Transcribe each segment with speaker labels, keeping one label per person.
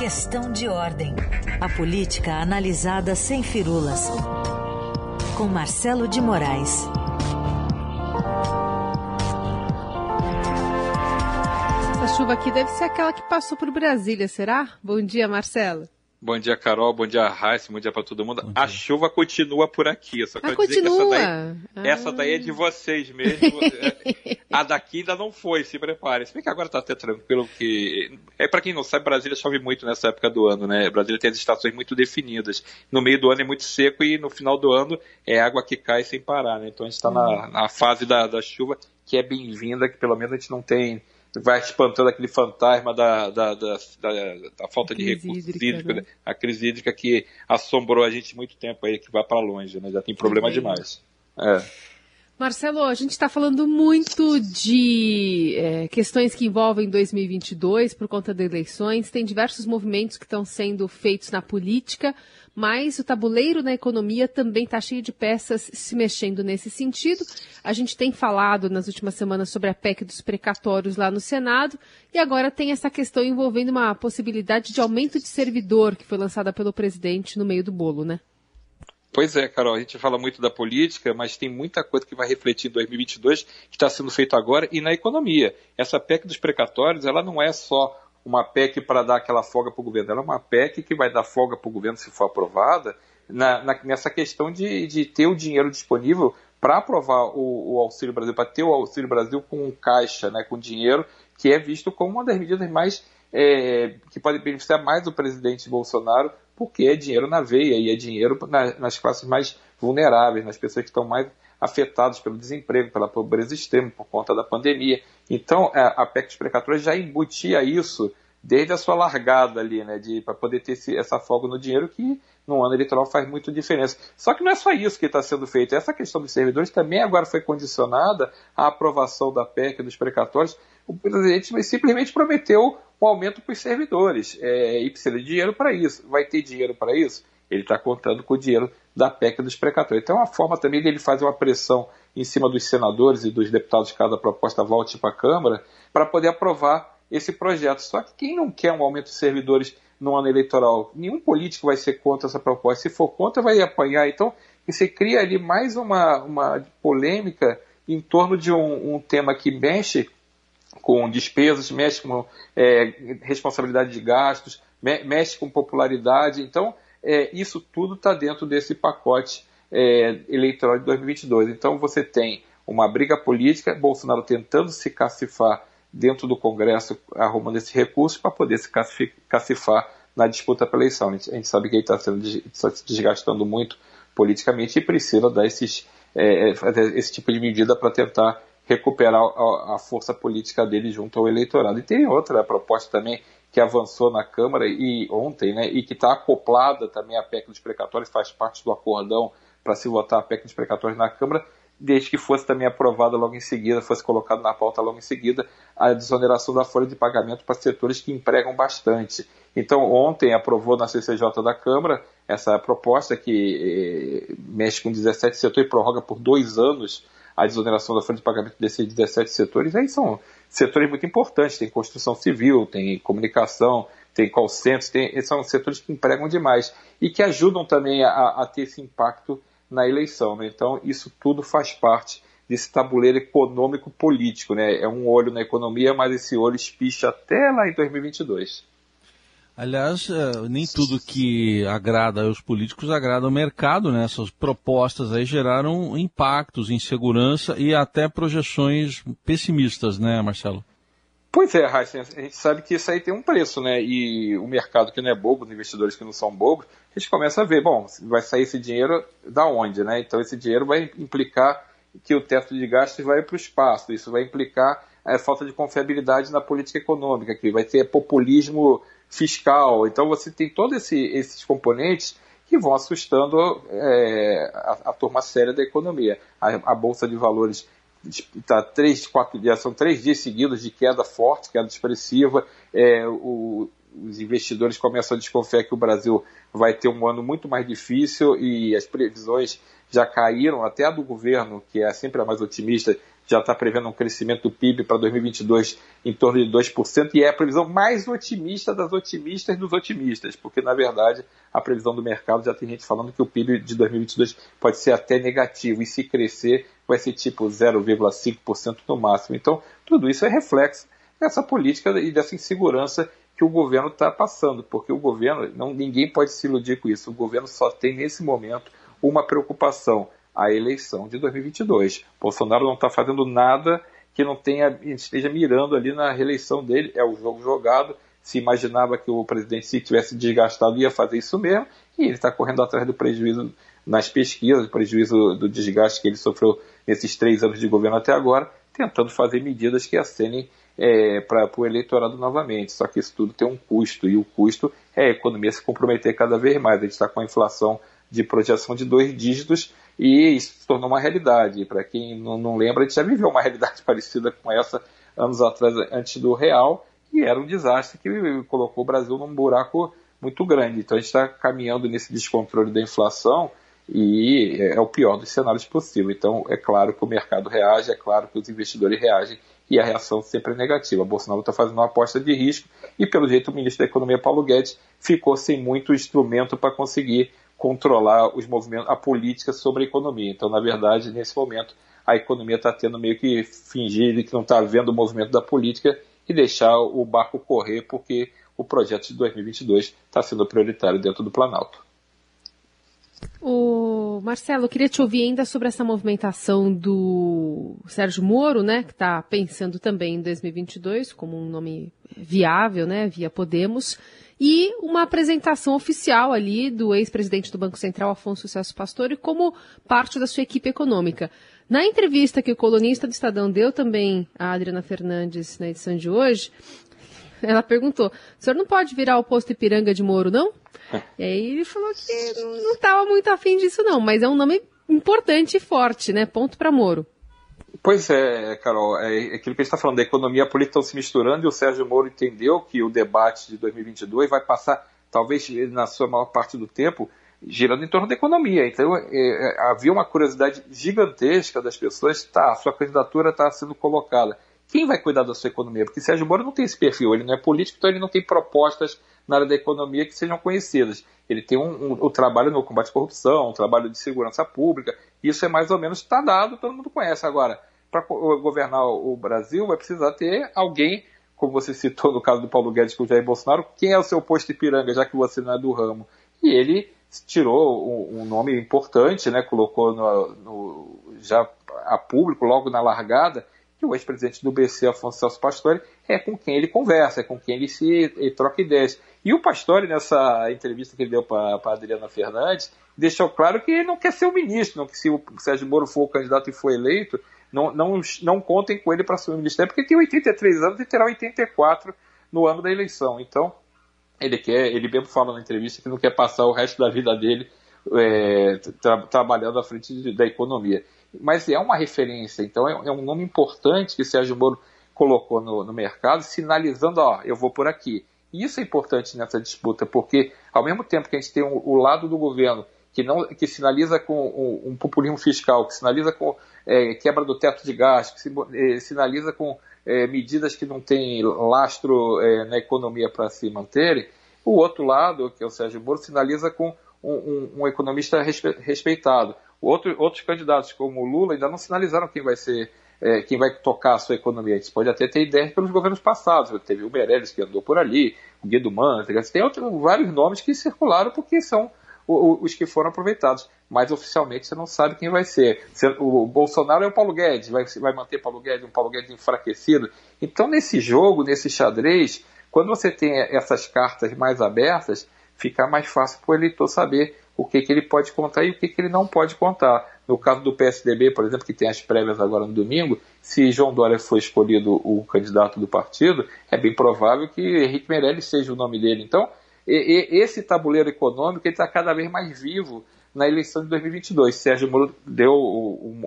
Speaker 1: Questão de ordem. A política analisada sem firulas. Com Marcelo de Moraes.
Speaker 2: Essa chuva aqui deve ser aquela que passou por Brasília, será? Bom dia, Marcelo.
Speaker 3: Bom dia, Carol. Bom dia, Raíssa. Bom dia para todo mundo. A chuva continua por aqui. Só
Speaker 2: Ah,
Speaker 3: quero dizer que essa
Speaker 2: continua?
Speaker 3: daí,
Speaker 2: Ah.
Speaker 3: essa daí é de vocês mesmo. É, a daqui ainda não foi, se prepare. Se bem que agora tá até tranquilo, que é para quem não sabe, Brasília chove muito nessa época do ano, né? Brasília tem as estações muito definidas. No meio do ano é muito seco e no final do ano é água que cai sem parar, né? Então a gente está na, na fase da, da chuva que é bem-vinda, que pelo menos a gente não tem vai espantando aquele fantasma da, da, da, da, da falta de recursos hídricos,
Speaker 2: né?
Speaker 3: né? a crise hídrica que assombrou a gente muito tempo aí, que vai para longe, né? Já tem problema demais. É.
Speaker 2: Marcelo, a gente está falando muito de é, questões que envolvem 2022 por conta das eleições. Tem diversos movimentos que estão sendo feitos na política, mas o tabuleiro na economia também está cheio de peças se mexendo nesse sentido. A gente tem falado nas últimas semanas sobre a PEC dos precatórios lá no Senado e agora tem essa questão envolvendo uma possibilidade de aumento de servidor que foi lançada pelo presidente no meio do bolo, né?
Speaker 3: Pois é, Carol, a gente fala muito da política, mas tem muita coisa que vai refletir em 2022 que está sendo feito agora e na economia. Essa PEC dos precatórios, ela não é só uma PEC para dar aquela folga para o governo, ela é uma PEC que vai dar folga para o governo se for aprovada na, na- nessa questão de, de ter o dinheiro disponível para aprovar o, o Auxílio Brasil, para ter o Auxílio Brasil com caixa, né, com dinheiro, que é visto como uma das medidas mais é, que pode beneficiar mais o presidente Bolsonaro, porque é dinheiro na veia e é dinheiro na- nas classes mais vulneráveis, nas pessoas que estão mais afetadas pelo desemprego, pela pobreza extrema, por conta da pandemia. Então, a, a PEC dos precatórios já embutia isso desde a sua largada ali, né, para poder ter esse- essa folga no dinheiro que no ano eleitoral faz muita diferença. Só que não é só isso que está sendo feito. Essa questão dos servidores também agora foi condicionada à aprovação da PEC dos precatórios. O presidente simplesmente prometeu um aumento para os servidores é, e precisa de dinheiro para isso. Vai ter dinheiro para isso? Ele está contando com o dinheiro da PEC dos precatórios. Então é uma forma também dele fazer uma pressão em cima dos senadores e dos deputados caso a proposta volte para a Câmara para poder aprovar esse projeto. Só que quem não quer um aumento de servidores no ano eleitoral? Nenhum político vai ser contra essa proposta. Se for contra, vai apanhar. Então, você cria ali mais uma, uma polêmica em torno de um, um tema que mexe com despesas, mexe com é, responsabilidade de gastos, me- mexe com popularidade. Então, é, isso tudo está dentro desse pacote é, eleitoral de 2022. Então, você tem uma briga política, Bolsonaro tentando se cacifar dentro do Congresso, arrumando esse recurso para poder se cacifar na disputa pela eleição. A gente, sabe que ele está está se desgastando muito politicamente e precisa dar esses, é, fazer esse tipo de medida para tentar recuperar a, a força política dele junto ao eleitorado. E tem outra proposta também que avançou na Câmara e ontem, né, e que está acoplada também à PEC dos precatórios, faz parte do acordão para se votar a PEC dos precatórios na Câmara, desde que fosse também aprovada logo em seguida, fosse colocado na pauta logo em seguida, a desoneração da folha de pagamento para setores que empregam bastante. Então, ontem aprovou na CCJ da Câmara essa proposta que eh, mexe com 17 setores e prorroga por dois anos a desoneração da folha de pagamento desses 17 setores. Aí são setores muito importantes, tem construção civil, tem comunicação, tem call centers, tem, são setores que empregam demais e que ajudam também a, a ter esse impacto na eleição. Né? Então, isso tudo faz parte desse tabuleiro econômico-político. Né? É um olho na economia, mas esse olho espicha até lá em 2022.
Speaker 4: Aliás, eh, nem tudo que agrada aos políticos agrada ao mercado, né? Essas propostas aí geraram impactos, insegurança e até projeções pessimistas, né, Marcelo?
Speaker 3: Pois é, Raíssa, a gente sabe que isso aí tem um preço, né? E o mercado que não é bobo, os investidores que não são bobos, a gente começa a ver, bom, vai sair esse dinheiro da onde, né? Então esse dinheiro vai implicar que o teto de gastos vai para o espaço, isso vai implicar a falta de confiabilidade na política econômica, que vai ter populismo fiscal. Então você tem todos esse, esses componentes que vão assustando é, a, a turma séria da economia. A, a Bolsa de Valores tá três, quatro dias, são três dias seguidos de queda forte, queda expressiva. É, o, os investidores começam a desconfiar que o Brasil vai ter um ano muito mais difícil e as previsões já caíram, até a do governo, que é sempre a mais otimista, já está prevendo um crescimento do PIB para 2022 em torno de 2%, e é a previsão mais otimista das otimistas dos otimistas, porque, na verdade, a previsão do mercado já tem gente falando que o PIB de 2022 pode ser até negativo, e se crescer, vai ser tipo 0,5% no máximo. Então, tudo isso é reflexo dessa política e dessa insegurança que o governo está passando, porque o governo, não, ninguém pode se iludir com isso, o governo só tem nesse momento uma preocupação, a eleição de 2022. Bolsonaro não está fazendo nada que não tenha, esteja mirando ali na reeleição dele, é o jogo jogado, se imaginava que o presidente, se tivesse desgastado, ia fazer isso mesmo, e ele está correndo atrás do prejuízo nas pesquisas, prejuízo do desgaste que ele sofreu nesses três anos de governo até agora, tentando fazer medidas que acenem é, para o eleitorado novamente. Só que isso tudo tem um custo, e o custo é a economia se comprometer cada vez mais. A gente está com a inflação de projeção de dois dígitos e isso se tornou uma realidade. Para quem não, não, lembra, a gente já viveu uma realidade parecida com essa anos atrás, antes do real, e era um desastre que colocou o Brasil num buraco muito grande. Então a gente está caminhando nesse descontrole da inflação e é o pior dos cenários possível. Então é claro que o mercado reage, é claro que os investidores reagem e a reação sempre é negativa. Bolsonaro está fazendo uma aposta de risco e, pelo jeito, o ministro da Economia, Paulo Guedes, ficou sem muito instrumento para conseguir controlar os movimentos, a política sobre a economia. Então, na verdade, nesse momento, a economia está tendo meio que fingir que não está vendo o movimento da política e deixar o barco correr, porque o projeto de 2022 está sendo prioritário dentro do Planalto.
Speaker 2: O Marcelo, eu queria te ouvir ainda sobre essa movimentação do Sérgio Moro, né, que está pensando também em 2022 como um nome viável, né, via Podemos e uma apresentação oficial ali do ex-presidente do Banco Central, Afonso Celso Pastore, como parte da sua equipe econômica. Na entrevista que o colunista do Estadão deu também a Adriana Fernandes na edição de hoje, ela perguntou: o senhor não pode virar o posto Ipiranga de Moro, não? E aí ele falou que não estava muito afim disso, não, mas é um nome importante e forte, né? Ponto para Moro.
Speaker 3: Pois é, Carol, é aquilo que a gente está falando, da economia e a política estão se misturando e o Sérgio Moro entendeu que o debate de 2022 vai passar, talvez na sua maior parte do tempo, girando em torno da economia. Então é, é, havia uma curiosidade gigantesca das pessoas, tá, a sua candidatura está sendo colocada. Quem vai cuidar da sua economia? Porque Sérgio Moro não tem esse perfil, ele não é político, então ele não tem propostas na área da economia que sejam conhecidas. Ele tem um, um, um trabalho no combate à corrupção, um trabalho de segurança pública, isso é mais ou menos está dado, todo mundo conhece. Agora, para governar o Brasil, vai precisar ter alguém, como você citou no caso do Paulo Guedes com o Jair Bolsonaro, quem é o seu posto Ipiranga, já que você não é do ramo? E ele tirou um, um nome importante, né, colocou no, no, já a público, logo na largada, que o ex-presidente do BC, Afonso Celso Pastore, é com quem ele conversa, é com quem ele se ele troca ideias. E o Pastore, nessa entrevista que ele deu para a Adriana Fernandes, deixou claro que ele não quer ser o ministro, não que se o Sérgio Moro for o candidato e for eleito, não, não, não contem com ele para assumir o ministério, porque tem 83 anos e terá 84 no ano da eleição. Então, ele quer, ele mesmo fala na entrevista que não quer passar o resto da vida dele é, tra trabalhando à frente de, da economia. Mas é uma referência, então é, é, um nome importante que Sérgio Moro colocou no, no mercado, sinalizando, ó, eu vou por aqui. E isso é importante nessa disputa, porque ao mesmo tempo que a gente tem o, lado do governo que, não, que sinaliza com um, um populismo fiscal, que sinaliza com é, quebra do teto de gastos, que se, é, sinaliza com é, medidas que não têm lastro é, na economia para se manterem, o outro lado, que é o Sérgio Moro, sinaliza com um, um, economista respeitado. Outro, outros candidatos, como o Lula, ainda não sinalizaram quem vai ser é, quem vai tocar a sua economia. A pode até ter ideias pelos governos passados. Teve o Meirelles que andou por ali, o Guido Mantega, tem outros, vários nomes que circularam porque são os que foram aproveitados. Mas oficialmente você não sabe quem vai ser. O Bolsonaro é o Paulo Guedes, vai, vai manter Paulo Guedes, um Paulo Guedes enfraquecido. Então, nesse jogo, nesse xadrez, quando você tem essas cartas mais abertas, fica mais fácil para o eleitor saber o que, que ele pode contar e o que, que ele não pode contar. No caso do PSDB, por exemplo, que tem as prévias agora no domingo, se João Dória for escolhido o candidato do partido, é bem provável que Henrique Meirelles seja o nome dele. Então, e, e, esse tabuleiro econômico está cada vez mais vivo na eleição de 2022. Sérgio Moro deu,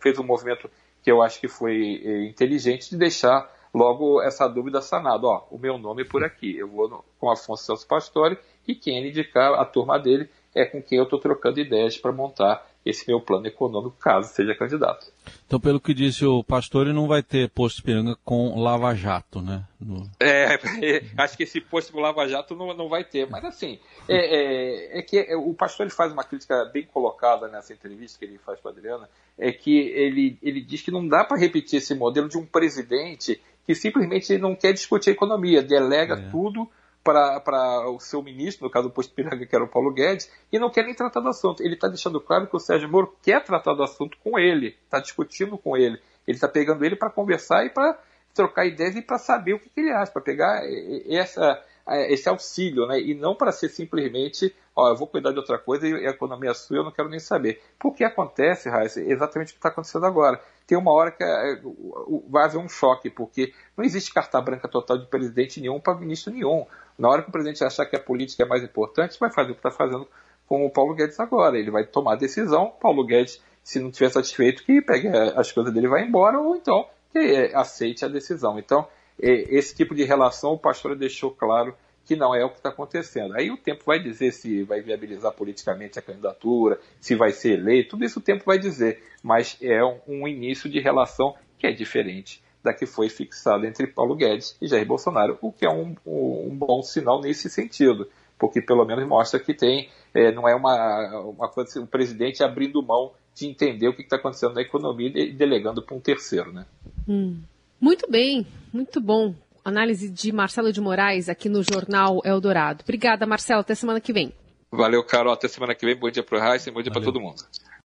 Speaker 3: fez um movimento que eu acho que foi é, inteligente de deixar logo essa dúvida sanada. Ó, o meu nome é por aqui. Eu vou no, com Afonso Celso Pastore e quem indicar, a turma dele, é com quem eu estou trocando ideias para montar esse meu plano econômico caso seja candidato.
Speaker 4: Então, pelo que disse o pastor, ele não vai ter posto Piranga com Lava Jato, né?
Speaker 3: No... É, é, acho que esse posto com Lava Jato não, não vai ter. Mas assim, é, é, é que o pastor ele faz uma crítica bem colocada nessa entrevista que ele faz para a Adriana, é que ele, ele diz que não dá para repetir esse modelo de um presidente que simplesmente não quer discutir a economia, delega é. tudo para o seu ministro, no caso o posto Piranga, que era o Paulo Guedes, e não quer nem tratar do assunto. Ele está deixando claro que o Sérgio Moro quer tratar do assunto com ele, está discutindo com ele. Ele está pegando ele para conversar e para trocar ideias e para saber o que, que ele acha, para pegar essa, esse auxílio, né? e não para ser simplesmente, ó, eu vou cuidar de outra coisa e a economia é sua eu não quero nem saber. Porque acontece, Raíssa, exatamente o que está acontecendo agora tem uma hora que é, vai haver um choque, porque não existe carta branca total de presidente nenhum para ministro nenhum. Na hora que o presidente achar que a política é mais importante, vai fazer o que está fazendo com o Paulo Guedes agora. Ele vai tomar a decisão, Paulo Guedes, se não estiver satisfeito, que pegue as coisas dele e vá embora, ou então que aceite a decisão. Então, esse tipo de relação o pastor deixou claro que não é o que está acontecendo. Aí o tempo vai dizer se vai viabilizar politicamente a candidatura, se vai ser eleito, tudo isso o tempo vai dizer, mas é um, início de relação que é diferente da que foi fixada entre Paulo Guedes e Jair Bolsonaro, o que é um, um bom sinal nesse sentido, porque pelo menos mostra que tem, é, não é uma, uma coisa, assim, o presidente abrindo mão de entender o que está acontecendo na economia e delegando para um terceiro, né?
Speaker 2: Hum. Muito bem, muito bom. Análise de Marcelo de Moraes aqui no Jornal Eldorado. Obrigada, Marcelo. Até semana que vem.
Speaker 3: Valeu, Carol. Até semana que vem. Bom dia para o Raíssa e bom dia para todo mundo.